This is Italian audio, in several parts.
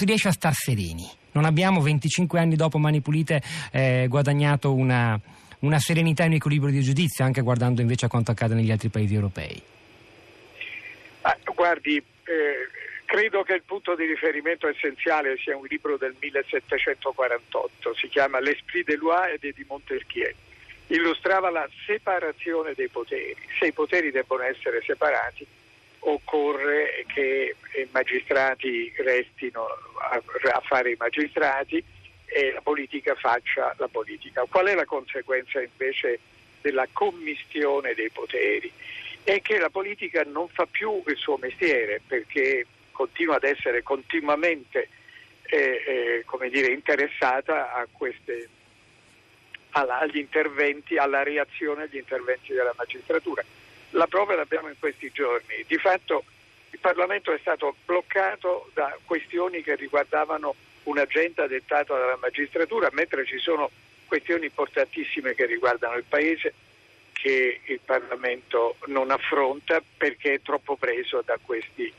si riesce a star sereni. Non abbiamo 25 anni dopo Mani Pulite eh, guadagnato una, una serenità e un equilibrio di giudizio, anche guardando invece a quanto accade negli altri paesi europei. Ah, guardi, eh, credo che il punto di riferimento essenziale sia un libro del 1748, si chiama L'Esprit de loi e di Montesquieu. Illustrava la separazione dei poteri. Se i poteri debbono essere separati, occorre che i magistrati restino a, a fare i magistrati e la politica faccia la politica. Qual è la conseguenza invece della commistione dei poteri? È che la politica non fa più il suo mestiere perché continua ad essere continuamente eh, eh, dire, interessata queste, alla, agli interventi, alla reazione agli interventi della magistratura. La prova l'abbiamo in questi giorni. Di fatto Parlamento è stato bloccato da questioni che riguardavano un'agenda dettata dalla magistratura, mentre ci sono questioni importantissime che riguardano il Paese che il Parlamento non affronta perché è troppo preso da questi,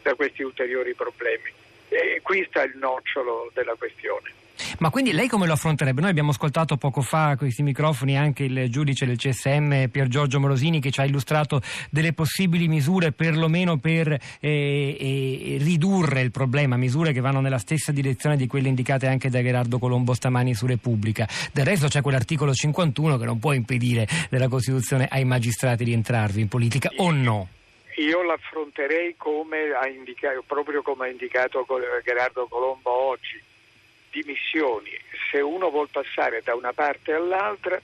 da questi ulteriori problemi. E qui sta il nocciolo della questione. Ma quindi lei come lo affronterebbe? Noi abbiamo ascoltato poco fa a questi microfoni anche il giudice del CSM Pier Giorgio Morosini che ci ha illustrato delle possibili misure perlomeno per eh, eh, ridurre il problema, misure che vanno nella stessa direzione di quelle indicate anche da Gerardo Colombo stamani su Repubblica. Del resto c'è quell'articolo 51 che non può impedire della Costituzione ai magistrati di entrarvi in politica o no? Io l'affronterei come indicato, proprio come ha indicato Gerardo Colombo oggi dimissioni, se uno vuol passare da una parte all'altra,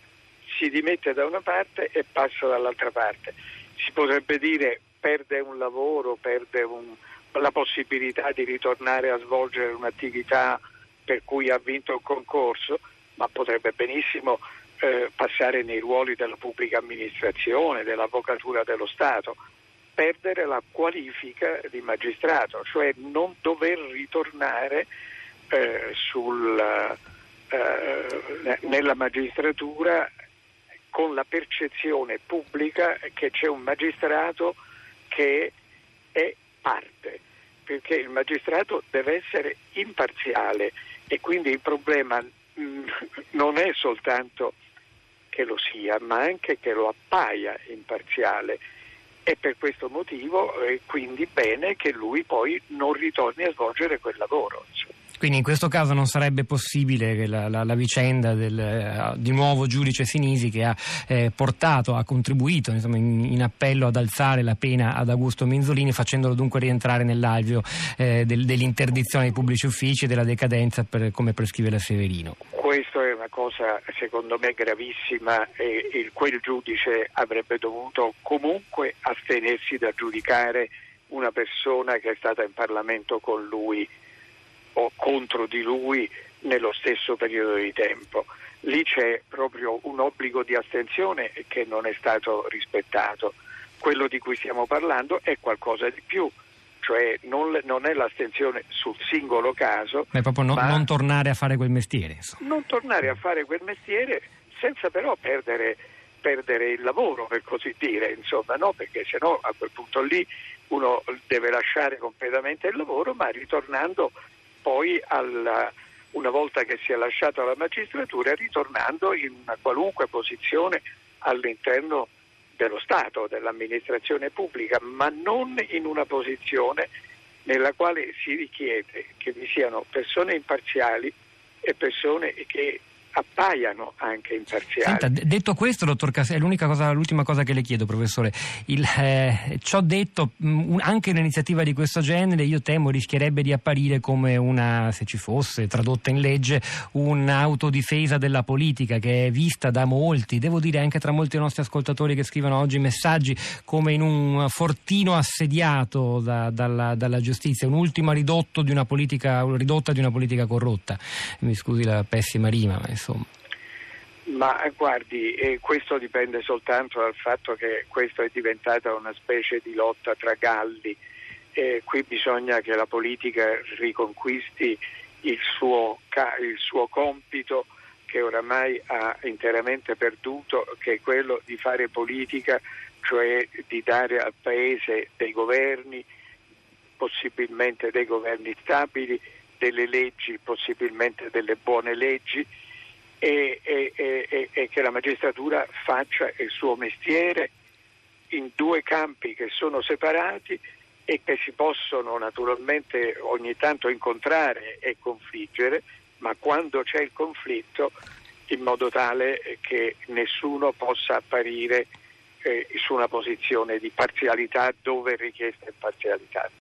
si dimette da una parte e passa dall'altra parte. Si potrebbe dire perde un lavoro, perde un, la possibilità di ritornare a svolgere un'attività per cui ha vinto un concorso, ma potrebbe benissimo eh, passare nei ruoli della pubblica amministrazione, dell'avvocatura dello Stato, perdere la qualifica di magistrato, cioè non dover ritornare eh, sul, eh, nella magistratura con la percezione pubblica che c'è un magistrato che è parte, perché il magistrato deve essere imparziale e quindi il problema mm, non è soltanto che lo sia, ma anche che lo appaia imparziale e per questo motivo è quindi bene che lui poi non ritorni a svolgere quel lavoro. Insomma. Quindi in questo caso non sarebbe possibile la, la, la vicenda del uh, di nuovo giudice Sinisi che ha eh, portato, ha contribuito insomma, in, in, appello ad alzare la pena ad Augusto Minzolini facendolo dunque rientrare nell'alveo eh, del, dell'interdizione dei pubblici uffici e della decadenza per, come prescrive la Severino. Questo è una cosa secondo me gravissima e il, quel giudice avrebbe dovuto comunque astenersi da giudicare una persona che è stata in Parlamento con lui o contro di lui nello stesso periodo di tempo. Lì c'è proprio un obbligo di astensione che non è stato rispettato. Quello di cui stiamo parlando è qualcosa di più, cioè non, non è l'astensione sul singolo caso. Ma proprio no, non tornare a fare quel mestiere. Insomma. Non tornare a fare quel mestiere senza però perdere, perdere il lavoro, per così dire, insomma, no? perché sennò a quel punto lì uno deve lasciare completamente il lavoro, ma ritornando poi alla, una volta che si è lasciato la magistratura ritornando in una qualunque posizione all'interno dello Stato, dell'amministrazione pubblica, ma non in una posizione nella quale si richiede che vi siano persone imparziali e persone che appaiano anche imparziali. Senta, detto questo, dottor Cassè, è cosa, l'ultima cosa che le chiedo, professore. Il, eh, ciò detto, mh, anche un'iniziativa di questo genere, io temo, rischierebbe di apparire come una, se ci fosse tradotta in legge, un'autodifesa della politica che è vista da molti, devo dire anche tra molti dei nostri ascoltatori che scrivono oggi messaggi, come in un fortino assediato da, dalla, dalla, giustizia, un ultimo ridotto di una politica, ridotta di una politica corrotta. Mi scusi la pessima rima, ma insomma insomma. Ma guardi, eh, questo dipende soltanto dal fatto che questa è diventata una specie di lotta tra galli. Eh, qui bisogna che la politica riconquisti il suo, il suo compito che oramai ha interamente perduto, che è quello di fare politica, cioè di dare al Paese dei governi, possibilmente dei governi stabili, delle leggi, possibilmente delle buone leggi e, e, e, e che la magistratura faccia il suo mestiere in due campi che sono separati e che si possono naturalmente ogni tanto incontrare e confliggere, ma quando c'è il conflitto in modo tale che nessuno possa apparire eh, su una posizione di parzialità dove è richiesta imparzialità.